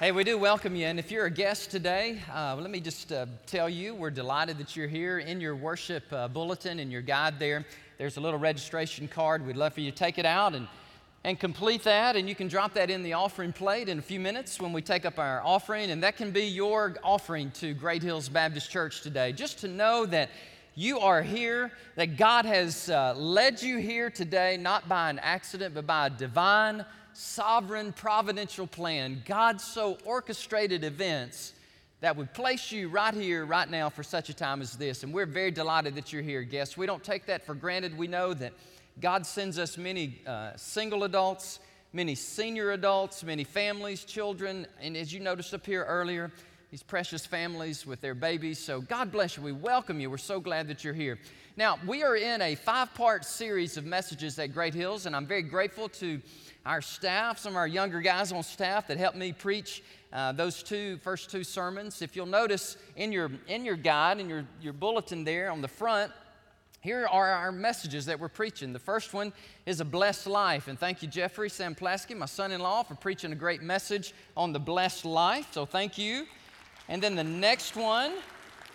Hey, we do welcome you. And if you're a guest today, uh, let me just uh, tell you we're delighted that you're here. In your worship uh, bulletin, and your guide there, there's a little registration card. We'd love for you to take it out and, and complete that. And you can drop that in the offering plate in a few minutes when we take up our offering. And that can be your offering to Great Hills Baptist Church today. Just to know that you are here, that God has uh, led you here today, not by an accident, but by a divine sovereign, providential plan, God so orchestrated events that would place you right here, right now, for such a time as this. And we're very delighted that you're here, guests. We don't take that for granted. We know that God sends us many uh, single adults, many senior adults, many families, children, and as you noticed up here earlier, these precious families with their babies. So God bless you. We welcome you. We're so glad that you're here. Now, we are in a five part series of messages at Great Hills, and I'm very grateful to our staff, some of our younger guys on staff that helped me preach uh, those two first two sermons. If you'll notice in your in your guide in your, your bulletin there on the front, here are our messages that we're preaching. The first one is a blessed life, and thank you, Jeffrey Sam Plasky, my son-in-law, for preaching a great message on the blessed life. So thank you. And then the next one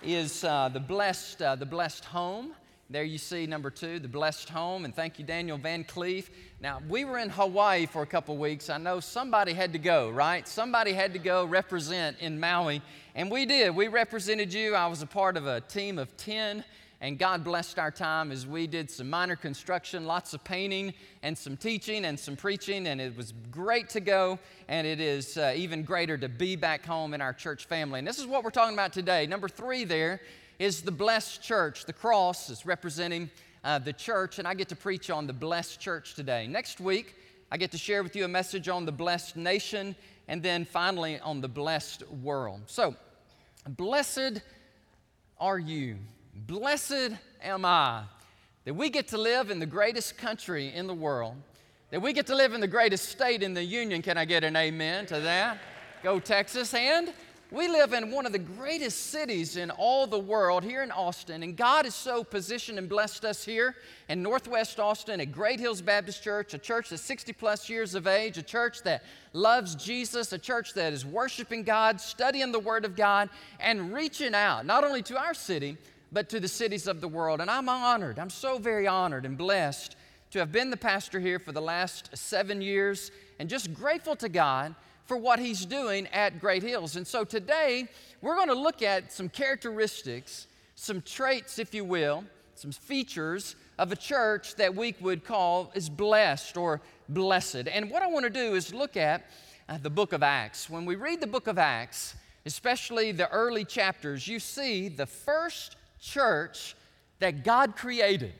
is uh, the blessed uh, the blessed home. There you see number two, the blessed home. And thank you, Daniel Van Cleef. Now, we were in Hawaii for a couple weeks. I know somebody had to go, right? Somebody had to go represent in Maui. And we did. We represented you. I was a part of a team of 10. And God blessed our time as we did some minor construction, lots of painting, and some teaching and some preaching. And it was great to go. And it is uh, even greater to be back home in our church family. And this is what we're talking about today. Number three there is the blessed church. The cross is representing uh, the church, and I get to preach on the blessed church today. Next week, I get to share with you a message on the blessed nation, and then finally on the blessed world. So, blessed are you. Blessed am I that we get to live in the greatest country in the world, that we get to live in the greatest state in the union. Can I get an amen to that? Go Texas. And we live in one of the greatest cities in all the world here in Austin, and God has so positioned and blessed us here in Northwest Austin at Great Hills Baptist Church, a church that's 60 plus years of age, a church that loves Jesus, a church that is worshiping God, studying the Word of God, and reaching out not only to our city, but to the cities of the world. And I'm honored, I'm so very honored and blessed to have been the pastor here for the last seven years, and just grateful to God for what he's doing at Great Hills. And so today, we're going to look at some characteristics, some traits, if you will, some features of a church that we would call is blessed or blessed. And what I want to do is look at uh, the book of Acts. When we read the book of Acts, especially the early chapters, you see the first church that God created.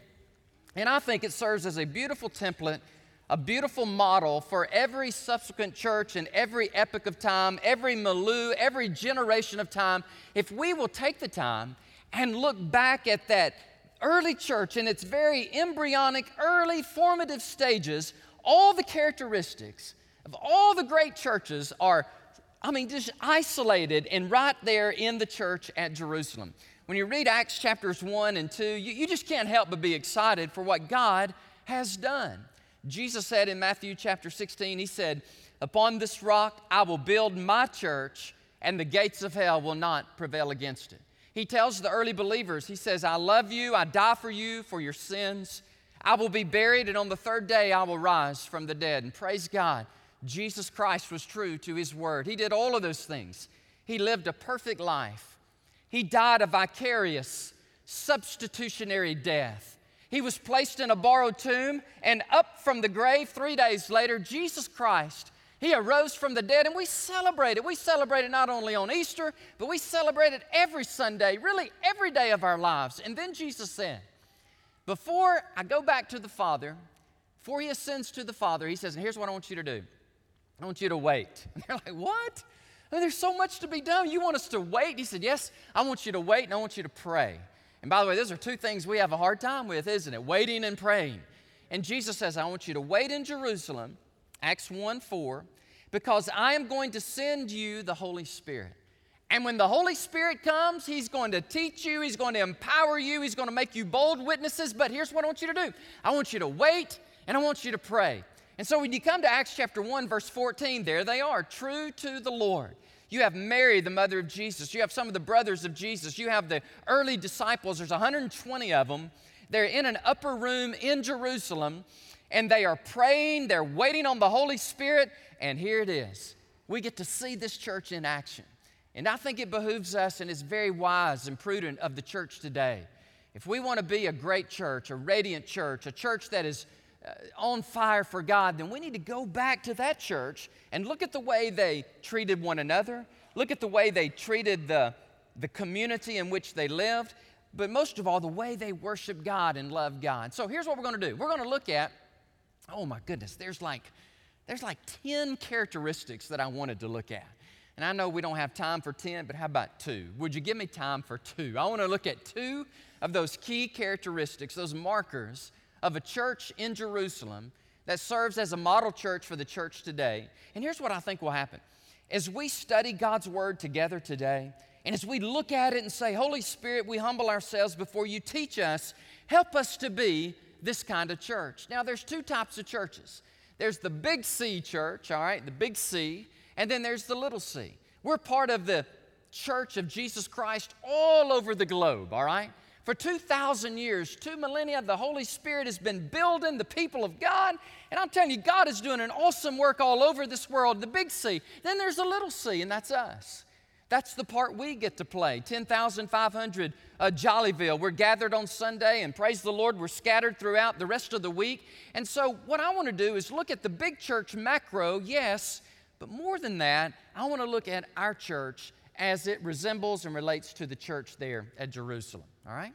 And I think it serves as a beautiful template a beautiful model for every subsequent church and every epoch of time, every milieu, every generation of time. If we will take the time and look back at that early church in its very embryonic, early formative stages, all the characteristics of all the great churches are, I mean, just isolated and right there in the church at Jerusalem. When you read Acts chapters 1 and 2, you, you just can't help but be excited for what God has done. Jesus said in Matthew chapter 16, He said, Upon this rock I will build my church, and the gates of hell will not prevail against it. He tells the early believers, He says, I love you, I die for you, for your sins. I will be buried, and on the third day I will rise from the dead. And praise God, Jesus Christ was true to His word. He did all of those things. He lived a perfect life. He died a vicarious, substitutionary death. He was placed in a borrowed tomb, and up from the grave three days later, Jesus Christ, He arose from the dead, and we celebrate it. We celebrate it not only on Easter, but we celebrate it every Sunday, really every day of our lives. And then Jesus said, Before I go back to the Father, before He ascends to the Father, He says, and here's what I want you to do I want you to wait. And they're like, What? I mean, there's so much to be done. You want us to wait? He said, Yes, I want you to wait and I want you to pray. And by the way, those are two things we have a hard time with, isn't it? Waiting and praying. And Jesus says, I want you to wait in Jerusalem, Acts 1 4, because I am going to send you the Holy Spirit. And when the Holy Spirit comes, He's going to teach you, He's going to empower you, He's going to make you bold witnesses. But here's what I want you to do I want you to wait and I want you to pray. And so when you come to Acts chapter 1, verse 14, there they are, true to the Lord. You have Mary, the mother of Jesus. You have some of the brothers of Jesus. You have the early disciples. There's 120 of them. They're in an upper room in Jerusalem, and they are praying. They're waiting on the Holy Spirit. And here it is. We get to see this church in action. And I think it behooves us and is very wise and prudent of the church today. If we want to be a great church, a radiant church, a church that is Uh, on fire for God, then we need to go back to that church and look at the way they treated one another, look at the way they treated the, the community in which they lived, but most of all, the way they worship God and love God. So here's what we're going to do we're going to look at, oh my goodness, there's like, there's like 10 characteristics that I wanted to look at. And I know we don't have time for 10, but how about two? Would you give me time for two? I want to look at two of those key characteristics, those markers of a church in Jerusalem that serves as a model church for the church today. And here's what I think will happen. As we study God's Word together today, and as we look at it and say, Holy Spirit, we humble ourselves before you, teach us, help us to be this kind of church. Now, there's two types of churches there's the big C church, all right, the big C, and then there's the little c. We're part of the church of Jesus Christ all over the globe, all right? For 2,000 years, two millennia, the Holy Spirit has been building the people of God. And I'm telling you, God is doing an awesome work all over this world, the big C. Then there's a little c, and that's us. That's the part we get to play. 10,500 uh, Jollyville. We're gathered on Sunday, and praise the Lord, we're scattered throughout the rest of the week. And so, what I want to do is look at the big church macro, yes, but more than that, I want to look at our church as it resembles and relates to the church there at Jerusalem. All right?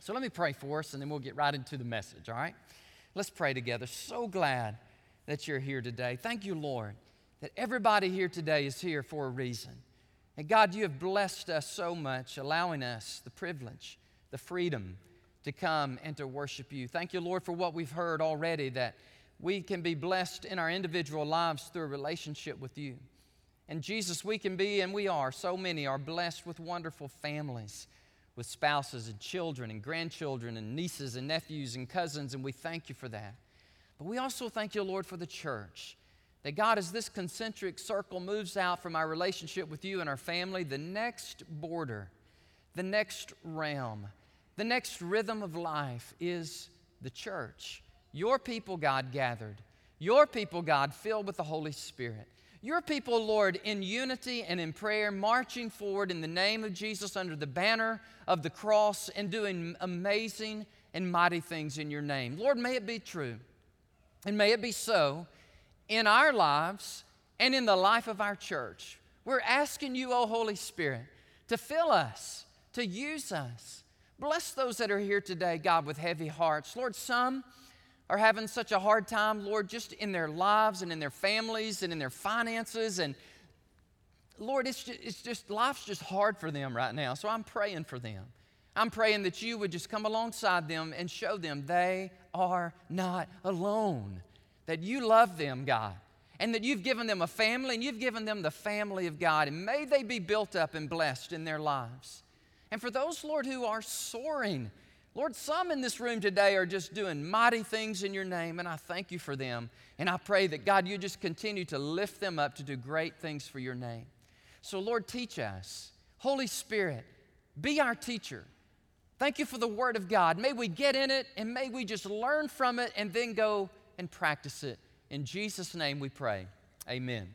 So let me pray for us and then we'll get right into the message. All right? Let's pray together. So glad that you're here today. Thank you, Lord, that everybody here today is here for a reason. And God, you have blessed us so much, allowing us the privilege, the freedom to come and to worship you. Thank you, Lord, for what we've heard already that we can be blessed in our individual lives through a relationship with you. And Jesus, we can be, and we are, so many are blessed with wonderful families, with spouses and children and grandchildren and nieces and nephews and cousins, and we thank you for that. But we also thank you, Lord, for the church. That God, as this concentric circle moves out from our relationship with you and our family, the next border, the next realm, the next rhythm of life is the church. Your people, God, gathered. Your people, God, filled with the Holy Spirit. Your people, Lord, in unity and in prayer, marching forward in the name of Jesus under the banner of the cross and doing amazing and mighty things in your name. Lord, may it be true and may it be so in our lives and in the life of our church. We're asking you, O Holy Spirit, to fill us, to use us. Bless those that are here today, God, with heavy hearts. Lord, some are having such a hard time, Lord, just in their lives and in their families and in their finances. And Lord, it's just, it's just life's just hard for them right now. So I'm praying for them. I'm praying that you would just come alongside them and show them they are not alone, that you love them, God, and that you've given them a family and you've given them the family of God. And may they be built up and blessed in their lives. And for those, Lord, who are soaring, Lord, some in this room today are just doing mighty things in your name, and I thank you for them. And I pray that, God, you just continue to lift them up to do great things for your name. So, Lord, teach us. Holy Spirit, be our teacher. Thank you for the Word of God. May we get in it and may we just learn from it and then go and practice it. In Jesus' name we pray. Amen.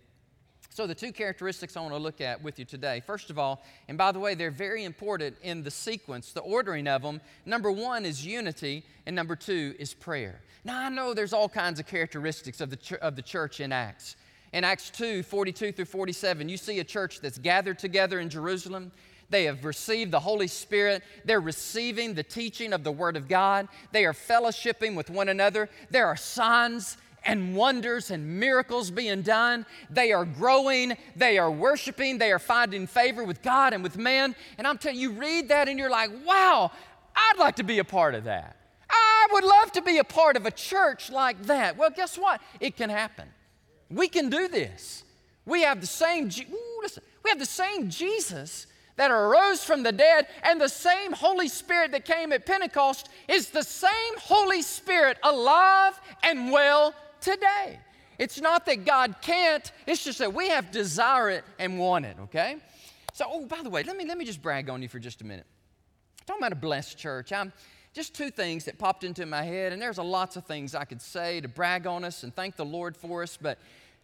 So, the two characteristics I want to look at with you today. First of all, and by the way, they're very important in the sequence, the ordering of them. Number one is unity, and number two is prayer. Now, I know there's all kinds of characteristics of the, ch- of the church in Acts. In Acts 2 42 through 47, you see a church that's gathered together in Jerusalem. They have received the Holy Spirit. They're receiving the teaching of the Word of God. They are fellowshipping with one another. There are signs and wonders and miracles being done. They are growing, they are worshiping, they are finding favor with God and with man. And I'm telling you, you read that and you're like, wow, I'd like to be a part of that. I would love to be a part of a church like that. Well, guess what? It can happen. We can do this. We have the same, ooh, listen, we have the same Jesus that arose from the dead, and the same Holy Spirit that came at Pentecost is the same Holy Spirit alive and well today. It's not that God can't, it's just that we have to desire it and want it, okay? So, oh, by the way, let me, let me just brag on you for just a minute. Talking about a blessed church, I'm just two things that popped into my head, and there's a lots of things I could say to brag on us and thank the Lord for us, but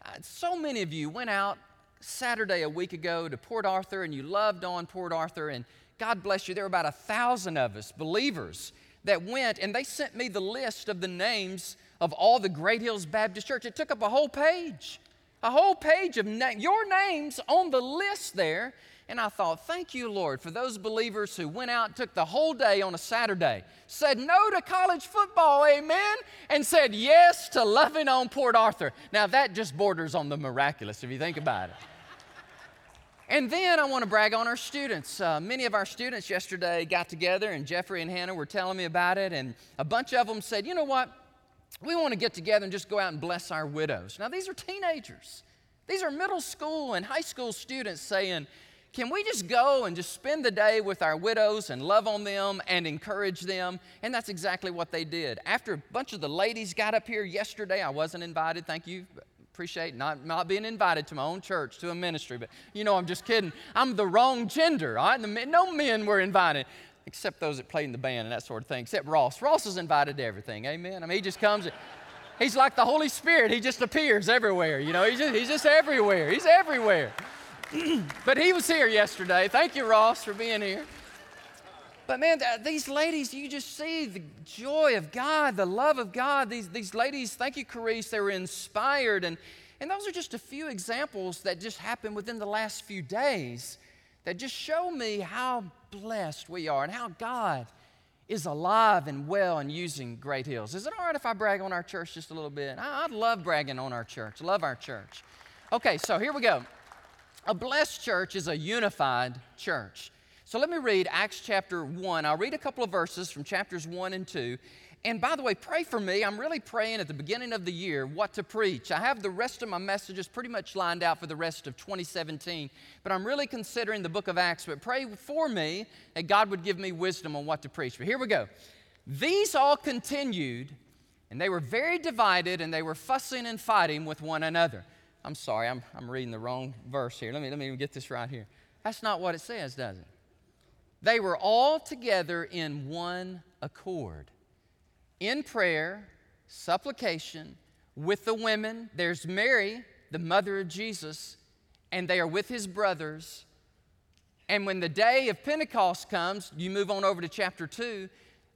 uh, so many of you went out Saturday a week ago to Port Arthur and you loved on Port Arthur, and God bless you, there were about a thousand of us, believers, that went and they sent me the list of the names of all the Great Hills Baptist Church. It took up a whole page, a whole page of na- your names on the list there. And I thought, thank you, Lord, for those believers who went out, took the whole day on a Saturday, said no to college football, amen, and said yes to loving on Port Arthur. Now, that just borders on the miraculous if you think about it. And then I want to brag on our students. Uh, many of our students yesterday got together, and Jeffrey and Hannah were telling me about it, and a bunch of them said, you know what? We want to get together and just go out and bless our widows. Now, these are teenagers. These are middle school and high school students saying, can we just go and just spend the day with our widows and love on them and encourage them? And that's exactly what they did. After a bunch of the ladies got up here yesterday, I wasn't invited, thank you, appreciate not, not being invited to my own church, to a ministry, but you know, I'm just kidding. I'm the wrong gender, all right? no men were invited, except those that played in the band and that sort of thing, except Ross. Ross is invited to everything, amen? I mean, he just comes, he's like the Holy Spirit, he just appears everywhere, you know, he's just, he's just everywhere, he's everywhere. but he was here yesterday. Thank you, Ross, for being here. But man, these ladies, you just see the joy of God, the love of God. These, these ladies, thank you, Carice, they were inspired. And, and those are just a few examples that just happened within the last few days that just show me how blessed we are and how God is alive and well and using Great Hills. Is it all right if I brag on our church just a little bit? I, I love bragging on our church, love our church. Okay, so here we go. A blessed church is a unified church. So let me read Acts chapter 1. I'll read a couple of verses from chapters 1 and 2. And by the way, pray for me. I'm really praying at the beginning of the year what to preach. I have the rest of my messages pretty much lined out for the rest of 2017, but I'm really considering the book of Acts. But pray for me that God would give me wisdom on what to preach. But here we go. These all continued, and they were very divided, and they were fussing and fighting with one another. I'm sorry, I'm, I'm reading the wrong verse here. Let me, let me get this right here. That's not what it says, does it? They were all together in one accord, in prayer, supplication, with the women. There's Mary, the mother of Jesus, and they are with his brothers. And when the day of Pentecost comes, you move on over to chapter 2.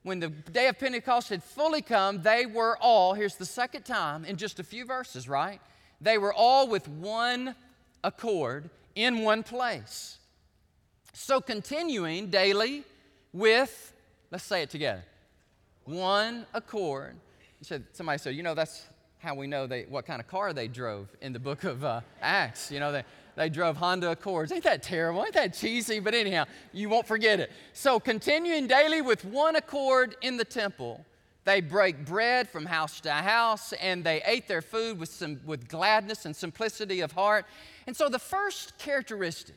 When the day of Pentecost had fully come, they were all, here's the second time in just a few verses, right? They were all with one accord in one place. So, continuing daily with, let's say it together, one accord. You said, somebody said, you know, that's how we know they, what kind of car they drove in the book of uh, Acts. You know, they, they drove Honda Accords. Ain't that terrible? Ain't that cheesy? But anyhow, you won't forget it. So, continuing daily with one accord in the temple, they break bread from house to house and they ate their food with, some, with gladness and simplicity of heart. And so, the first characteristic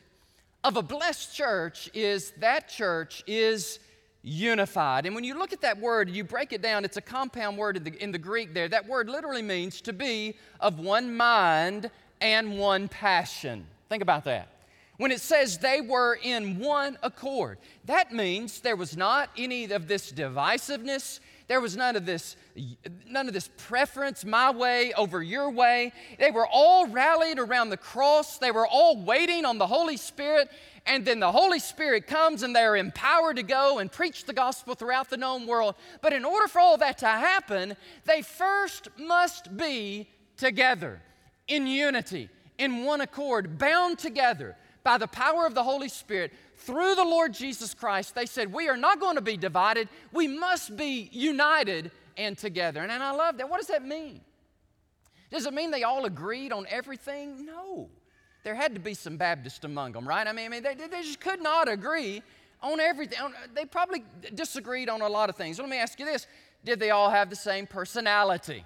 of a blessed church is that church is unified. And when you look at that word, you break it down, it's a compound word in the, in the Greek there. That word literally means to be of one mind and one passion. Think about that. When it says they were in one accord, that means there was not any of this divisiveness. There was none of this, none of this preference, my way over your way. They were all rallied around the cross. They were all waiting on the Holy Spirit. And then the Holy Spirit comes and they're empowered to go and preach the gospel throughout the known world. But in order for all that to happen, they first must be together in unity, in one accord, bound together by the power of the Holy Spirit through the Lord Jesus Christ, they said, We are not going to be divided. We must be united and together. And, and I love that. What does that mean? Does it mean they all agreed on everything? No. There had to be some Baptists among them, right? I mean, I mean they, they just could not agree on everything. They probably disagreed on a lot of things. Let me ask you this Did they all have the same personality?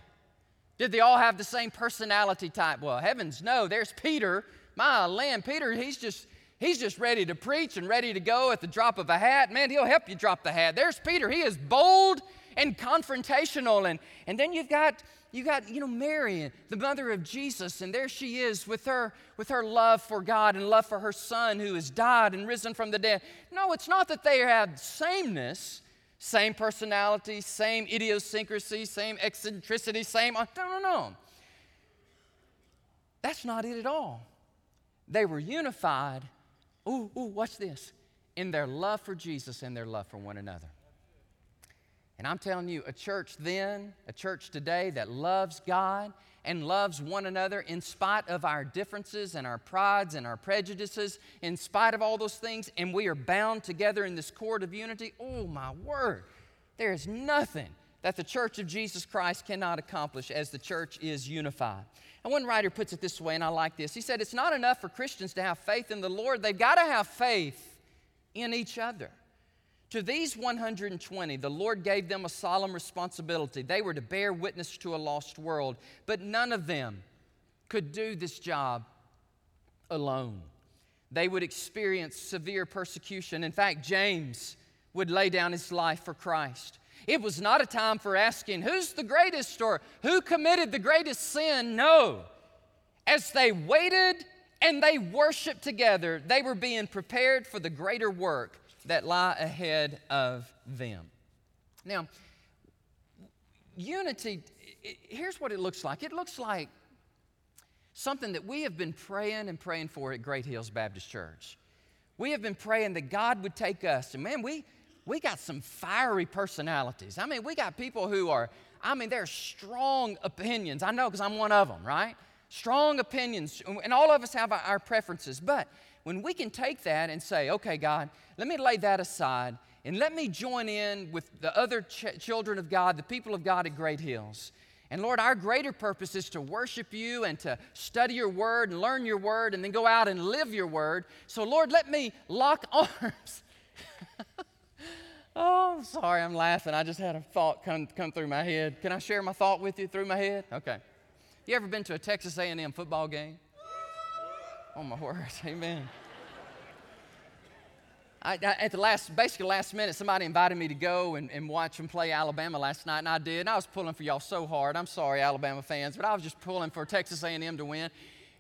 Did they all have the same personality type? Well, heavens no. There's Peter my land, Peter, he's just, He's just ready to preach and ready to go at the drop of a hat. Man, he'll help you drop the hat. There's Peter. He is bold and confrontational. And, and then you've got, you got, you know, Mary, the mother of Jesus, and there she is with her, with her love for God and love for her son who has died and risen from the dead. No, it's not that they have sameness, same personality, same idiosyncrasy, same eccentricity, same, uh, no, no, no. That's not it at all. They were unified. Ooh, ooh, watch this. In their love for Jesus and their love for one another. And I'm telling you, a church then, a church today that loves God and loves one another in spite of our differences and our prides and our prejudices, in spite of all those things, and we are bound together in this cord of unity. Oh, my word. There is nothing that the church of Jesus Christ cannot accomplish as the church is unified. And one writer puts it this way, and I like this. He said, It's not enough for Christians to have faith in the Lord, they've got to have faith in each other. To these 120, the Lord gave them a solemn responsibility. They were to bear witness to a lost world, but none of them could do this job alone. They would experience severe persecution. In fact, James would lay down his life for Christ. It was not a time for asking, who's the greatest or who committed the greatest sin? No. As they waited and they worshiped together, they were being prepared for the greater work that lie ahead of them. Now, unity, here's what it looks like it looks like something that we have been praying and praying for at Great Hills Baptist Church. We have been praying that God would take us, and man, we, we got some fiery personalities. I mean, we got people who are, I mean, they're strong opinions. I know because I'm one of them, right? Strong opinions, and all of us have our preferences. But when we can take that and say, okay, God, let me lay that aside and let me join in with the other ch- children of God, the people of God at Great Hills. And Lord, our greater purpose is to worship you and to study your word and learn your word and then go out and live your word. So, Lord, let me lock arms Oh, sorry, I'm laughing. I just had a thought come, come through my head. Can I share my thought with you through my head? Okay. You ever been to a Texas A&M football game? Oh my word, amen. I, I, at the last, basically last minute, somebody invited me to go and, and watch them play Alabama last night, and I did. And I was pulling for y'all so hard. I'm sorry, Alabama fans, but I was just pulling for Texas A&M to win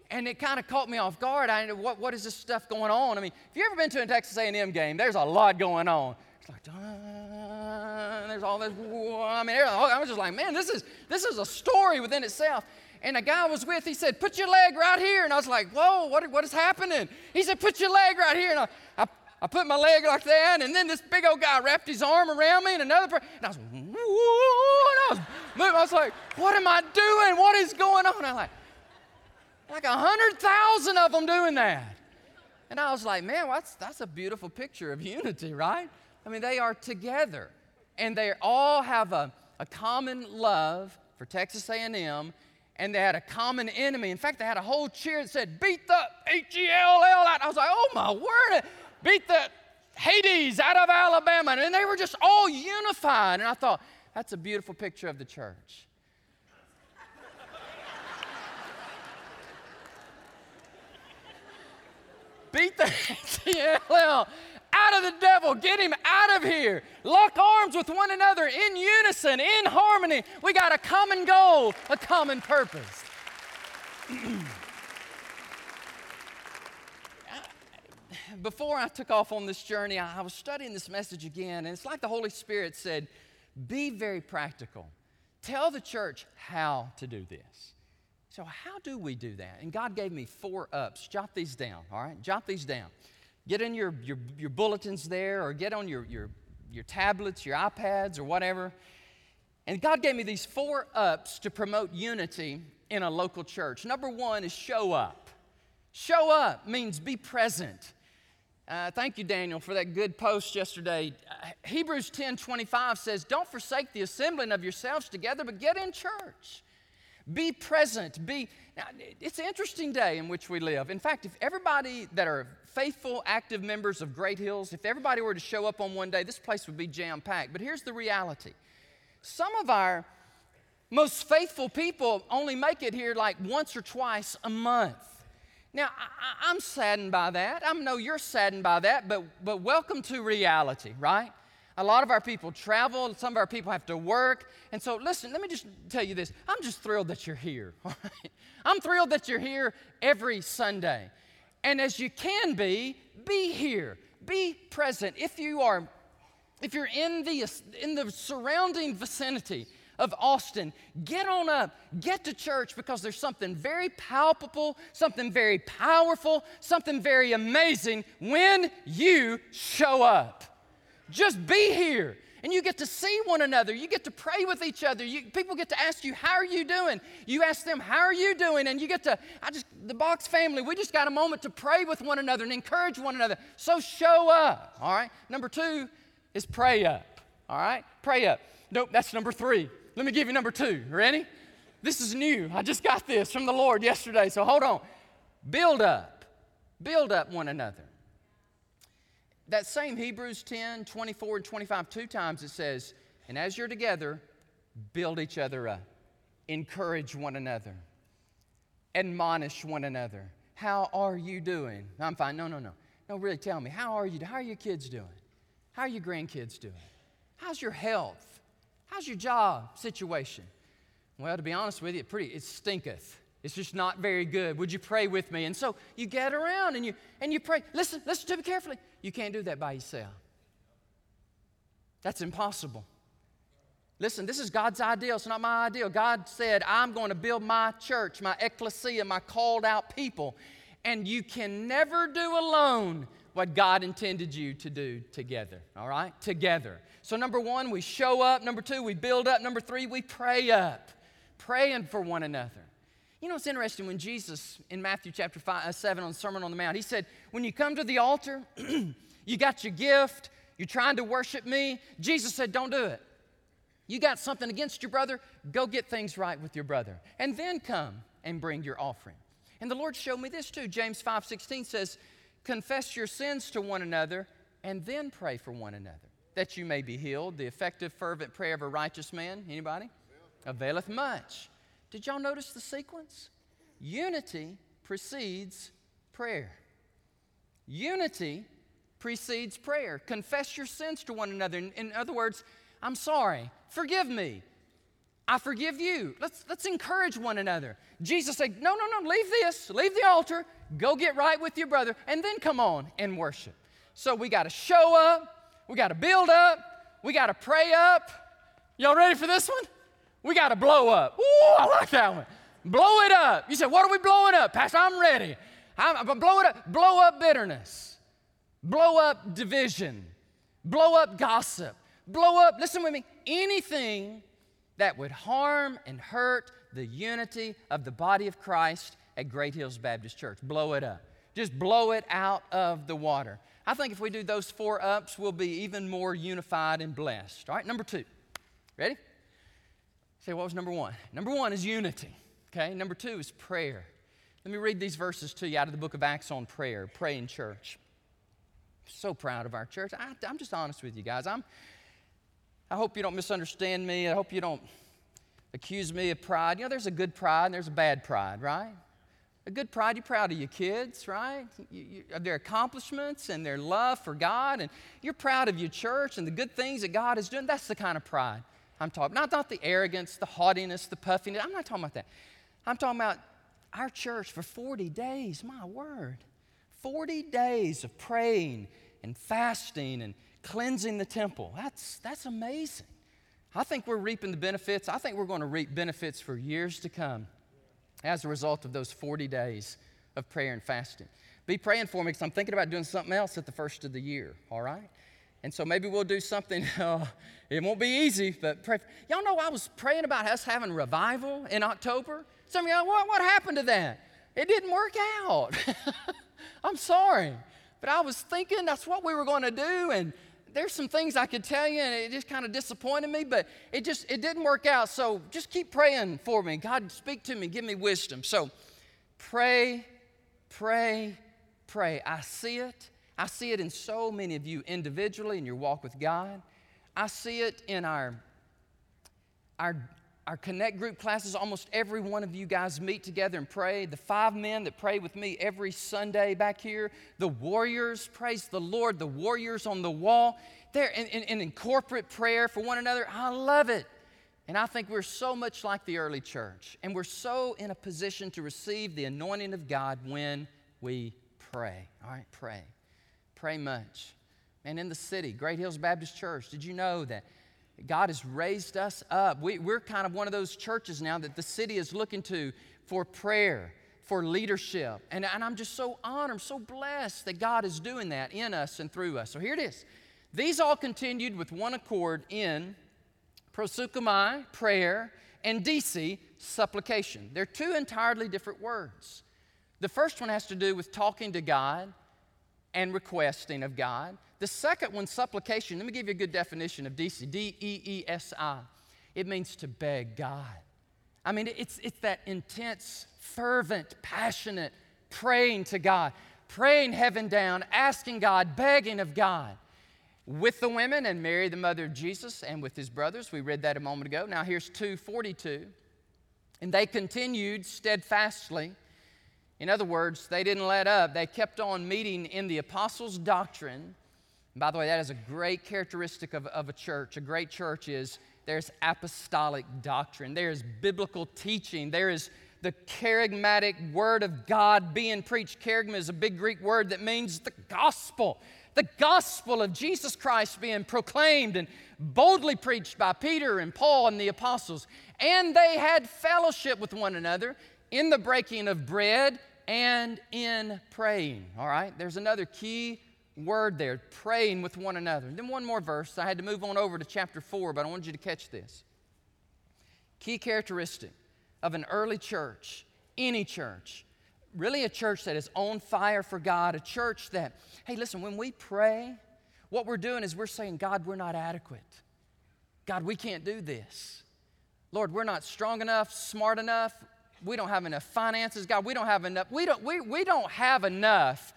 and it kind of caught me off guard. I what, what is this stuff going on? I mean, if you ever been to a Texas A&M game, there's a lot going on. It's like, and there's all this. I mean, I was just like, man, this is this is a story within itself. And a guy was with, he said, put your leg right here. And I was like, whoa, what, what is happening? He said, put your leg right here. And I, I, I put my leg like that. And then this big old guy wrapped his arm around me and another person. And I was, and I was moving. I was like, what am I doing? What is going on? I'm like, like a hundred thousand of them doing that. And I was like, man, well, that's, that's a beautiful picture of unity, right? I mean, they are together, and they all have a, a common love for Texas A&M, and they had a common enemy. In fact, they had a whole cheer that said, "Beat the H-E-L-L." I was like, "Oh my word! Beat the Hades out of Alabama!" And they were just all unified. And I thought, that's a beautiful picture of the church. Beat the H-E-L-L out of the devil. Get him out of here. Lock arms with one another in unison, in harmony. We got a common goal, a common purpose. Before I took off on this journey, I was studying this message again, and it's like the Holy Spirit said, Be very practical. Tell the church how to do this. So, how do we do that? And God gave me four ups. Jot these down, all right? Jot these down. Get in your, your, your bulletins there or get on your, your, your tablets, your iPads, or whatever. And God gave me these four ups to promote unity in a local church. Number one is show up. Show up means be present. Uh, thank you, Daniel, for that good post yesterday. Uh, Hebrews 10 25 says, Don't forsake the assembling of yourselves together, but get in church. Be present. Be. Now, it's an interesting day in which we live. In fact, if everybody that are faithful, active members of Great Hills, if everybody were to show up on one day, this place would be jam packed. But here's the reality some of our most faithful people only make it here like once or twice a month. Now, I, am saddened by that. I know you're saddened by that, but, but welcome to reality, right? A lot of our people travel, some of our people have to work. And so, listen, let me just tell you this. I'm just thrilled that you're here. I'm thrilled that you're here every Sunday. And as you can be, be here. Be present. If you are if you're in the in the surrounding vicinity of Austin, get on up, get to church because there's something very palpable, something very powerful, something very amazing when you show up. Just be here. And you get to see one another. You get to pray with each other. You, people get to ask you, How are you doing? You ask them, How are you doing? And you get to, I just, the Box family, we just got a moment to pray with one another and encourage one another. So show up. All right. Number two is pray up. All right. Pray up. Nope, that's number three. Let me give you number two. Ready? This is new. I just got this from the Lord yesterday. So hold on. Build up. Build up one another. That same Hebrews 10, 24, and 25, two times it says, and as you're together, build each other up, encourage one another, admonish one another. How are you doing? I'm fine. No, no, no. No, really tell me, how are you? How are your kids doing? How are your grandkids doing? How's your health? How's your job situation? Well, to be honest with you, it pretty it stinketh. It's just not very good. Would you pray with me? And so you get around and you and you pray. Listen, listen to me carefully. You can't do that by yourself. That's impossible. Listen, this is God's ideal. It's not my ideal. God said, I'm going to build my church, my ecclesia, my called out people. And you can never do alone what God intended you to do together. All right? Together. So, number one, we show up. Number two, we build up. Number three, we pray up, praying for one another. You know, it's interesting when Jesus in Matthew chapter five, uh, 7 on the Sermon on the Mount, he said, When you come to the altar, you got your gift, you're trying to worship me. Jesus said, Don't do it. You got something against your brother, go get things right with your brother. And then come and bring your offering. And the Lord showed me this too. James 5 16 says, Confess your sins to one another and then pray for one another that you may be healed. The effective, fervent prayer of a righteous man, anybody? Availeth much. Did y'all notice the sequence? Unity precedes prayer. Unity precedes prayer. Confess your sins to one another. In, in, other words, I'm sorry. Forgive me. I forgive you. Let's, let's encourage one another. Jesus said, No, no, no, leave this, leave the altar, go get right with your brother, and then come on and worship. So we got to show up, we got to build up. We got to pray up. Y'all ready for this one? We got to blow up. Ooh, I like that one. Blow it up. You said, What are we blowing up? Pastor, I'm ready. I'm, I'm blow it up. Blow up bitterness. Blow up division. Blow up gossip. Blow up, listen with me, anything that would harm and hurt the unity of the body of Christ at Great Hills Baptist Church. Blow it up. Just blow it out of the water. I think if we do those four ups, we'll be even more unified and blessed. All right, number two. Ready? Say, what was number one? Number one is unity. Okay, number two is prayer. Let me read these verses to you out of the book of Acts on prayer, pray in church. So proud of our church. I, I'm just honest with you guys. I'm, I hope you don't misunderstand me. I hope you don't accuse me of pride. You know, there's a good pride and there's a bad pride, right? a good pride. You're proud of your kids, right? You, you, of their accomplishments and their love for God. And you're proud of your church and the good things that God is doing. That's the kind of pride I'm talking Not, not the arrogance, the haughtiness, the puffiness. I'm not talking about that. I'm talking about our church for 40 days. My word. 40 days of praying and fasting and cleansing the temple. That's, that's amazing. I think we're reaping the benefits. I think we're going to reap benefits for years to come as a result of those 40 days of prayer and fasting. Be praying for me because I'm thinking about doing something else at the first of the year, all right? And so maybe we'll do something, uh, it won't be easy, but pray. Y'all know I was praying about us having revival in October. Some of y'all, what, what happened to that? It didn't work out. I'm sorry. But I was thinking that's what we were going to do, and there's some things I could tell you, and it just kind of disappointed me, but it just it didn't work out. So just keep praying for me. God, speak to me, give me wisdom. So pray, pray, pray. I see it. I see it in so many of you individually in your walk with God. I see it in our our our Connect group classes, almost every one of you guys meet together and pray. The five men that pray with me every Sunday back here, the warriors, praise the Lord, the warriors on the wall, they're in, in, in corporate prayer for one another. I love it. And I think we're so much like the early church, and we're so in a position to receive the anointing of God when we pray. All right, pray. Pray much. And in the city, Great Hills Baptist Church, did you know that God has raised us up? We, we're kind of one of those churches now that the city is looking to for prayer, for leadership. And, and I'm just so honored, so blessed that God is doing that in us and through us. So here it is. These all continued with one accord in proseuchomai, prayer, and DC, supplication. They're two entirely different words. The first one has to do with talking to God and requesting of God. The second one, supplication. Let me give you a good definition of disi D E E S I. It means to beg God. I mean, it's, it's that intense, fervent, passionate praying to God, praying heaven down, asking God, begging of God with the women and Mary, the mother of Jesus, and with his brothers. We read that a moment ago. Now here's 242. And they continued steadfastly. In other words, they didn't let up. They kept on meeting in the apostles' doctrine. By the way, that is a great characteristic of, of a church. A great church is there's apostolic doctrine, there's biblical teaching, there is the kerygmatic word of God being preached. Kerygma is a big Greek word that means the gospel the gospel of Jesus Christ being proclaimed and boldly preached by Peter and Paul and the apostles. And they had fellowship with one another in the breaking of bread and in praying. All right, there's another key word there praying with one another. And then one more verse. I had to move on over to chapter 4, but I wanted you to catch this. Key characteristic of an early church, any church, really a church that is on fire for God, a church that, hey, listen, when we pray, what we're doing is we're saying, God, we're not adequate. God, we can't do this. Lord, we're not strong enough, smart enough. We don't have enough finances. God, we don't have enough. We don't, we, we don't have enough.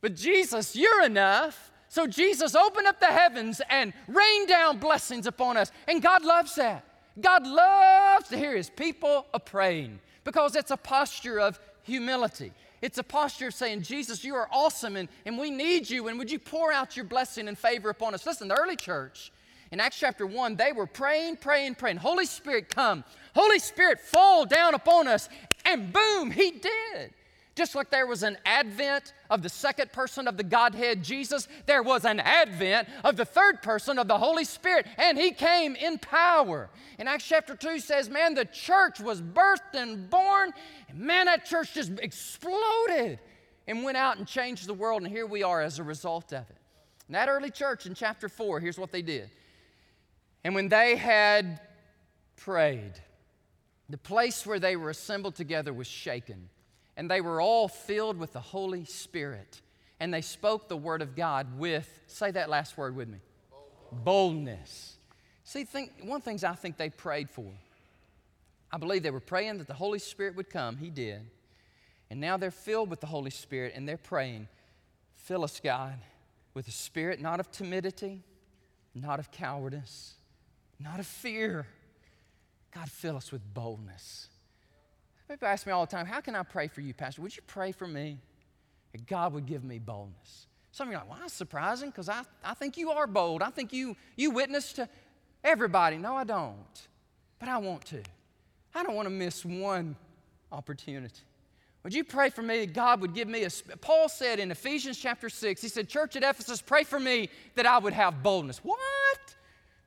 But Jesus, you're enough. So Jesus, open up the heavens and rain down blessings upon us. And God loves that. God loves to hear his people a praying because it's a posture of humility. It's a posture of saying, Jesus, you are awesome and, and we need you, and would you pour out your blessing and favor upon us? Listen, the early church, in Acts chapter 1, they were praying, praying, praying. Holy Spirit, come. Holy Spirit, fall down upon us. And boom, he did. Just like there was an advent of the second person of the Godhead, Jesus, there was an advent of the third person of the Holy Spirit, and He came in power. And Acts chapter 2 says, Man, the church was birthed and born, and man, that church just exploded and went out and changed the world, and here we are as a result of it. That early church in chapter 4, here's what they did. And when they had prayed, the place where they were assembled together was shaken and they were all filled with the Holy Spirit. And they spoke the word of God with, say that last word with me boldness. See, think, one of the things I think they prayed for, I believe they were praying that the Holy Spirit would come. He did. And now they're filled with the Holy Spirit and they're praying, fill us, God, with a spirit not of timidity, not of cowardice, not of fear. God, fill us with boldness. People ask me all the time, How can I pray for you, Pastor? Would you pray for me? That God would give me boldness. Some of you are like, Well, that's surprising because I, I think you are bold. I think you, you witness to everybody. No, I don't. But I want to. I don't want to miss one opportunity. Would you pray for me that God would give me a. Paul said in Ephesians chapter 6, he said, Church at Ephesus, pray for me that I would have boldness. What?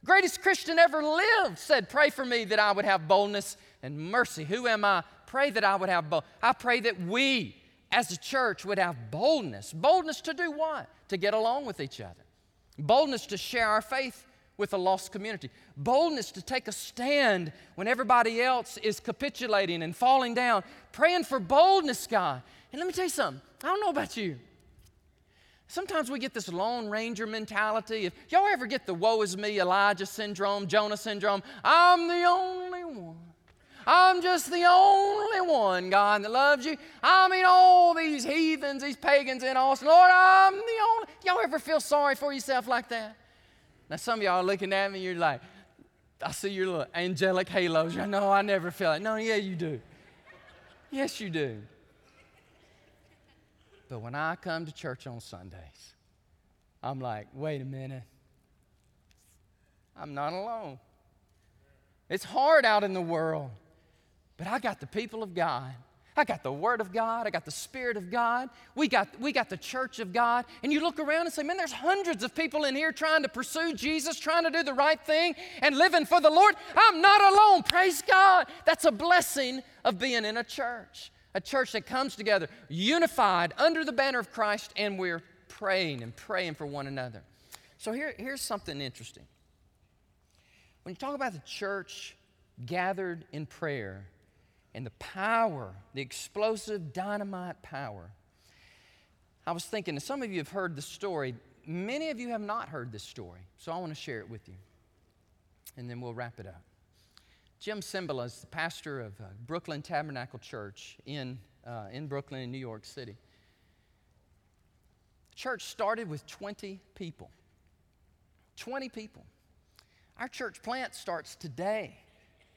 Greatest Christian ever lived said, Pray for me that I would have boldness and mercy. Who am I pray that I would have boldness. I pray that we as a church would have boldness. Boldness to do what? To get along with each other. Boldness to share our faith with a lost community. Boldness to take a stand when everybody else is capitulating and falling down. Praying for boldness, God. And let me tell you something. I don't know about you. Sometimes we get this Lone Ranger mentality. If y'all ever get the woe is me Elijah syndrome, Jonah syndrome, I'm the only one. I'm just the only one, God, that loves you. I mean, all these heathens, these pagans in Austin, Lord, I'm the only. Y'all ever feel sorry for yourself like that? Now, some of y'all are looking at me, you're like, I see your little angelic halos. You know, I never feel it. No, yeah, you do. Yes, you do. But when I come to church on Sundays, I'm like, wait a minute. I'm not alone. It's hard out in the world, but I got the people of God. I got the Word of God. I got the Spirit of God. We got, we got the church of God. And you look around and say, man, there's hundreds of people in here trying to pursue Jesus, trying to do the right thing, and living for the Lord. I'm not alone. Praise God. That's a blessing of being in a church, a church that comes together, unified under the banner of Christ, and we're praying and praying for one another. So here, here's something interesting. When you talk about the church gathered in prayer and the power, the explosive dynamite power, I was thinking, some of you have heard the story, many of you have not heard this story, so I want to share it with you. And then we'll wrap it up. Jim Cymbala is the pastor of uh, Brooklyn Tabernacle Church in, uh, in Brooklyn, in New York City. The church started with 20 people. 20 people. Our church plant starts today.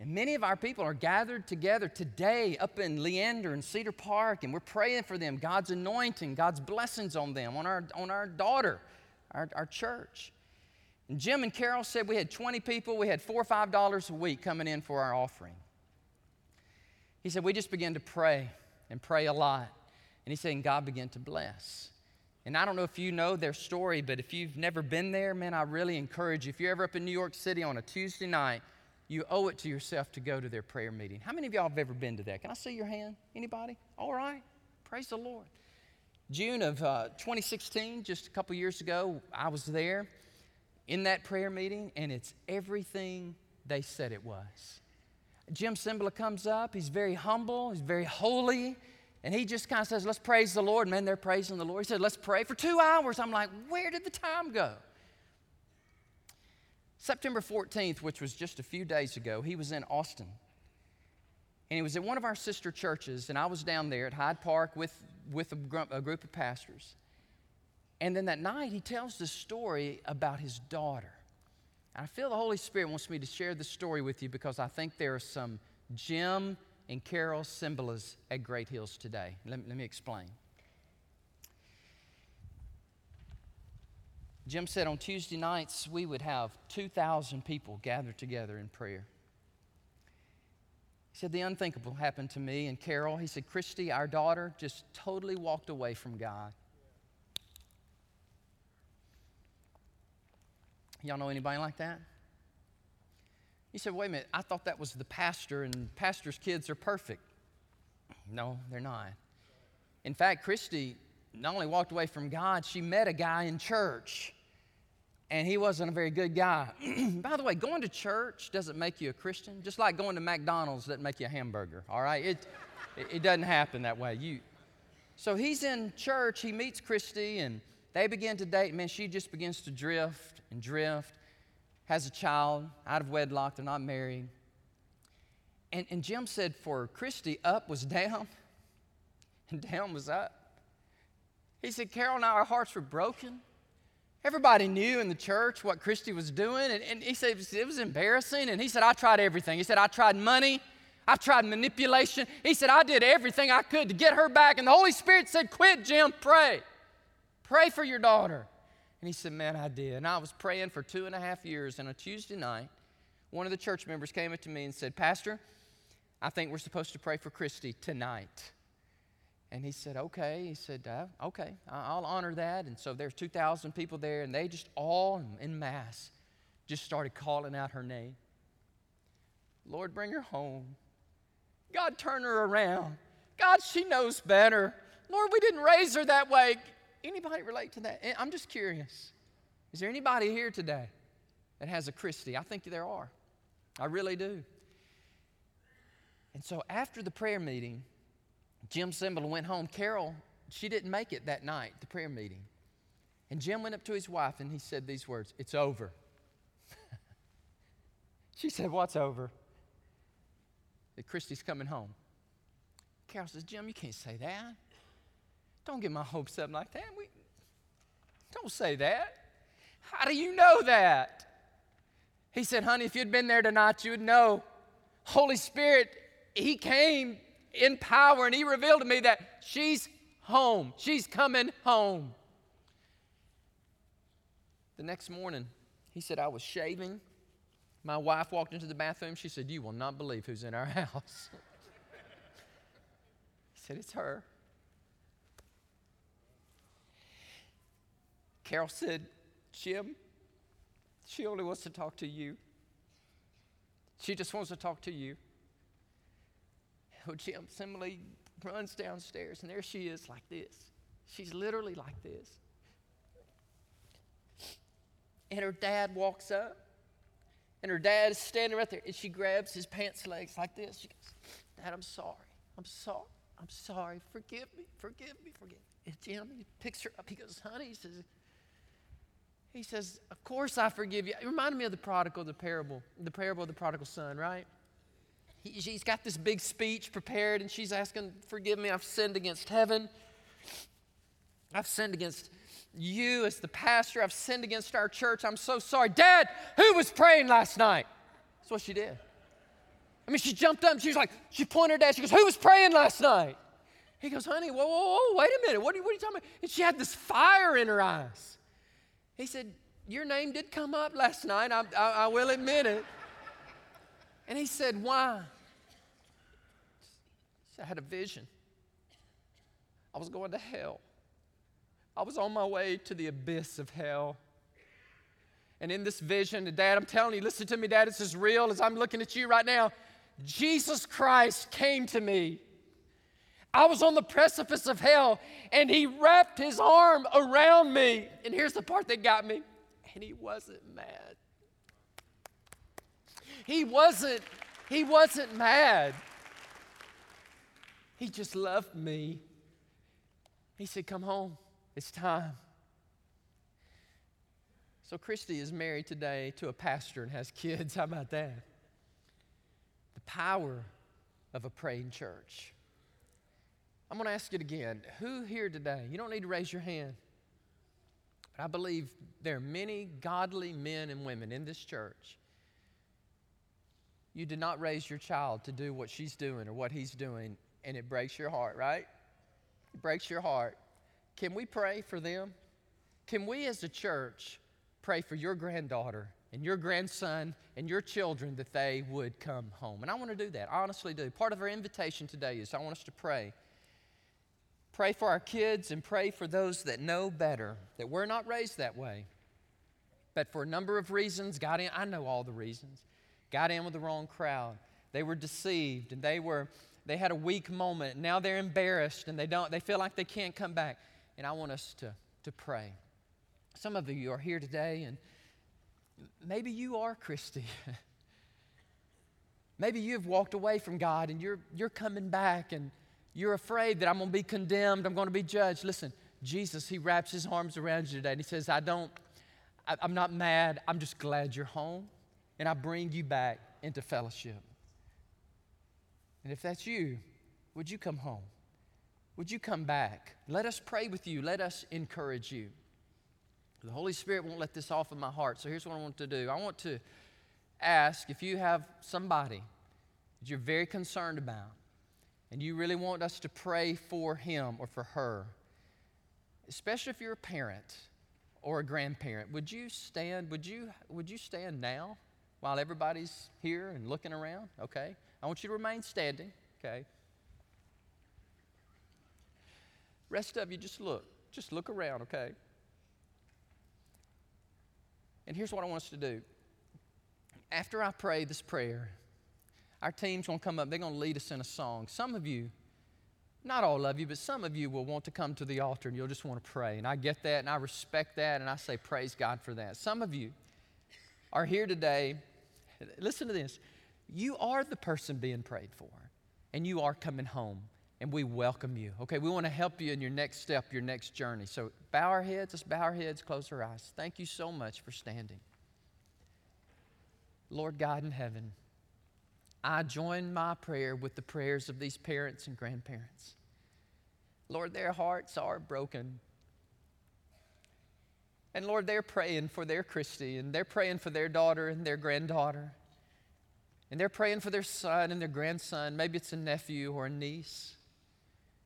And many of our people are gathered together today up in Leander and Cedar Park, and we're praying for them, God's anointing, God's blessings on them, on our, on our daughter, our, our church. And Jim and Carol said we had 20 people, we had four or five dollars a week coming in for our offering. He said, We just began to pray and pray a lot. And he said, and God began to bless. And I don't know if you know their story, but if you've never been there, man, I really encourage you. If you're ever up in New York City on a Tuesday night, you owe it to yourself to go to their prayer meeting. How many of y'all have ever been to that? Can I see your hand? Anybody? All right. Praise the Lord. June of uh, 2016, just a couple years ago, I was there in that prayer meeting, and it's everything they said it was. Jim Cymbala comes up. He's very humble, he's very holy. And he just kind of says, Let's praise the Lord. Man, they're praising the Lord. He said, Let's pray for two hours. I'm like, Where did the time go? September 14th, which was just a few days ago, he was in Austin. And he was at one of our sister churches, and I was down there at Hyde Park with, with a, gr- a group of pastors. And then that night, he tells the story about his daughter. And I feel the Holy Spirit wants me to share this story with you because I think there are some Jim and Carol Cymbalas at Great Hills today. Let, let me explain. Jim said on Tuesday nights we would have 2,000 people gathered together in prayer. He said, The unthinkable happened to me and Carol. He said, Christy, our daughter, just totally walked away from God. Y'all know anybody like that? He said, Wait a minute, I thought that was the pastor, and pastor's kids are perfect. No, they're not. In fact, Christy not only walked away from God, she met a guy in church, and he wasn't a very good guy. By the way, going to church doesn't make you a Christian, just like going to McDonald's doesn't make you a hamburger, all right? It, it doesn't happen that way. You, so he's in church, he meets Christy, and they begin to date. Man, she just begins to drift and drift has a child out of wedlock, they're not married. And, and Jim said for Christy, up was down and down was up. He said, Carol and I, our hearts were broken. Everybody knew in the church what Christy was doing. And, and he said it was embarrassing. And he said, I tried everything. He said, I tried money. I tried manipulation. He said, I did everything I could to get her back. And the Holy Spirit said, Quit, Jim, pray. Pray for your daughter. And he said, Man, I did. And I was praying for two and a half years. And a Tuesday night, one of the church members came up to me and said, Pastor, I think we're supposed to pray for Christy tonight. And he said, Okay. He said, uh, Okay, I'll honor that. And so there's 2,000 people there, and they just all in mass just started calling out her name. Lord, bring her home. God, turn her around. God, she knows better. Lord, we didn't raise her that way. Anybody relate to that? Eh, I'm just curious. Is there anybody here today that has a Christy? I think there are. I really do. And so after the prayer meeting, Jim Cymbala went home. Carol, she didn't make it that night, the prayer meeting. And Jim went up to his wife and he said these words It's over. she said, What's over? That Christy's coming home. Carol says, Jim, you can't say that. Don't get my hopes up like that. We, don't say that. How do you know that? He said, Honey, if you'd been there tonight, you would know. Holy Spirit, He came in power and He revealed to me that she's home. She's coming home. The next morning, he said, I was shaving. My wife walked into the bathroom. She said, You will not believe who's in our house. he said, It's her. Carol said, Jim, she only wants to talk to you. She just wants to talk to you. Oh, Jim, Cymbala runs downstairs, and there she is, like this. She's literally like this. And her dad walks up, and her dad is standing right there, and she grabs his pants legs like this. She goes, Dad, I'm sorry. I'm sorry. I'm sorry. Forgive me. Forgive me. Forgive me. And Jim, he picks her up. He goes, Honey, he says, he says, Of course I forgive you. It reminded me of the prodigal, the parable, the parable of the prodigal son, right? He, she's got this big speech prepared, and she's asking, Forgive me, I've sinned against heaven. I've sinned against you as the pastor. I've sinned against our church. I'm so sorry. Dad, who was praying last night? That's what she did. I mean, she jumped up she was like, she pointed at. She goes, Who was praying last night? He goes, Honey, whoa, whoa, whoa, wait a minute. What are, you, what are you talking about? And she had this fire in her eyes. He said, Your name did come up last night. I, I, I will admit it. And he said, Why? I had a vision. I was going to hell. I was on my way to the abyss of hell. And in this vision, Dad, I'm telling you, listen to me, Dad, it's as real as I'm looking at you right now. Jesus Christ came to me. I was on the precipice of hell, and He wrapped His arm around me. And here's the part that got me. And He wasn't mad. He wasn't, He wasn't mad. He just loved me. He said, Come home. It's time. So, Christy is married today to a pastor and has kids. How about that? The power of a praying church. I'm going to ask it again. Who here today? You don't need to raise your hand. But I believe there are many godly men and women in this church. You did not raise your child to do what she's doing or what he's doing, and it breaks your heart, right? It breaks your heart. Can we pray for them? Can we as a church pray for your granddaughter and your grandson and your children that they would come home? And I want to do that. I honestly do. Part of our invitation today is I want us to pray. Pray for our kids and pray for those that know better, that we're not raised that way. But for a number of reasons, got in, I know all the reasons, got in with the wrong crowd. They were deceived and they were they had a weak moment. Now they're embarrassed and they don't they feel like they can't come back and I want us to, to pray. Some of you are here today, and maybe you are Christy. maybe you've walked away from God and you're, you're coming back and you're afraid that I'm going to be condemned, I'm going to be judged. Listen, Jesus, He wraps His arms around you today and He says, I don't, I, I'm not mad, I'm just glad you're home and I bring you back into fellowship. And if that's you, would you come home? Would you come back? Let us pray with you. Let us encourage you. The Holy Spirit won't let this off of my heart. So here's what I want to do I want to ask if you have somebody that you're very concerned about and you really want us to pray for him or for her, especially if you're a parent or a grandparent, would you stand? Would you, would you stand now while everybody's here and looking around? Okay. I want you to remain standing. Okay. Rest of you, just look. Just look around, okay? And here's what I want us to do. After I pray this prayer, our team's going to come up. They're going to lead us in a song. Some of you, not all of you, but some of you will want to come to the altar and you'll just want to pray. And I get that and I respect that and I say praise God for that. Some of you are here today. Listen to this. You are the person being prayed for and you are coming home and we welcome you. Okay, we want to help you in your next step, your next journey. So bow our heads, let's bow our heads, close our eyes. Thank you so much for standing. Lord God in heaven, I join my prayer with the prayers of these parents and grandparents. Lord, their hearts are broken. And Lord, they're praying for their Christy, and they're praying for their daughter and their granddaughter. And they're praying for their son and their grandson. Maybe it's a nephew or a niece.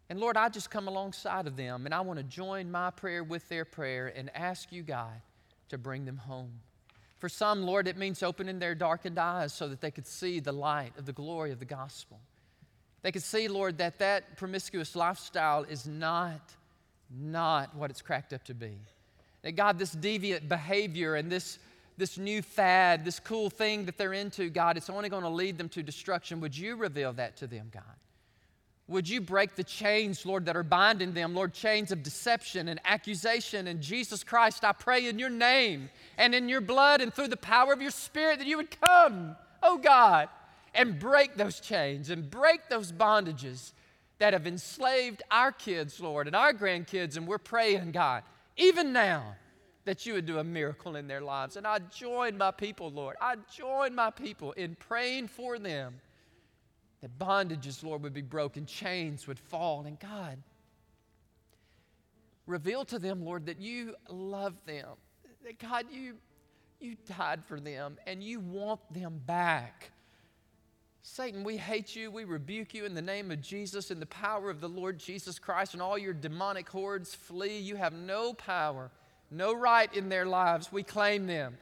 And Lord, I just come alongside of them, and I want to join my prayer with their prayer and ask you, God, to bring them home. For some, Lord, it means opening their darkened eyes so that they could see the light of the glory of the gospel. They could see, Lord, that that promiscuous lifestyle is not, not what it's cracked up to be. That God, this deviant behavior and this, this new fad, this cool thing that they're into, God, it's only going to lead them to destruction. Would you reveal that to them, God? Would you break the chains, Lord, that are binding them, Lord, chains of deception and accusation? And Jesus Christ, I pray in your name and in your blood and through the power of your Spirit that you would come, oh God, and break those chains and break those bondages that have enslaved our kids, Lord, and our grandkids. And we're praying, God, even now, that you would do a miracle in their lives. And I join my people, Lord. I join my people in praying for them that bondages, Lord, would be broken, chains would fall. And God, reveal to them, Lord, that you love them. That God, you, you died for them and you want them back. Satan, we hate you. We rebuke you in the name of Jesus, in the power of the Lord Jesus Christ, and all your demonic hordes flee. You have no power, no right in their lives. We claim them.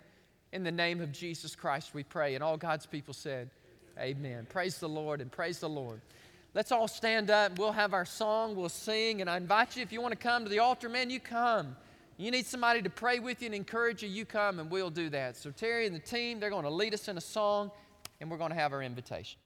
In the name of Jesus Christ, we pray. And all God's people said, Amen. Praise the Lord and praise the Lord. Let's all stand up. We'll have our song. We'll sing. And I invite you, if you want to come to the altar, man, you come. You need somebody to pray with you and encourage you, you come and we'll do that. So, Terry and the team, they're going to lead us in a song and we're going to have our invitation.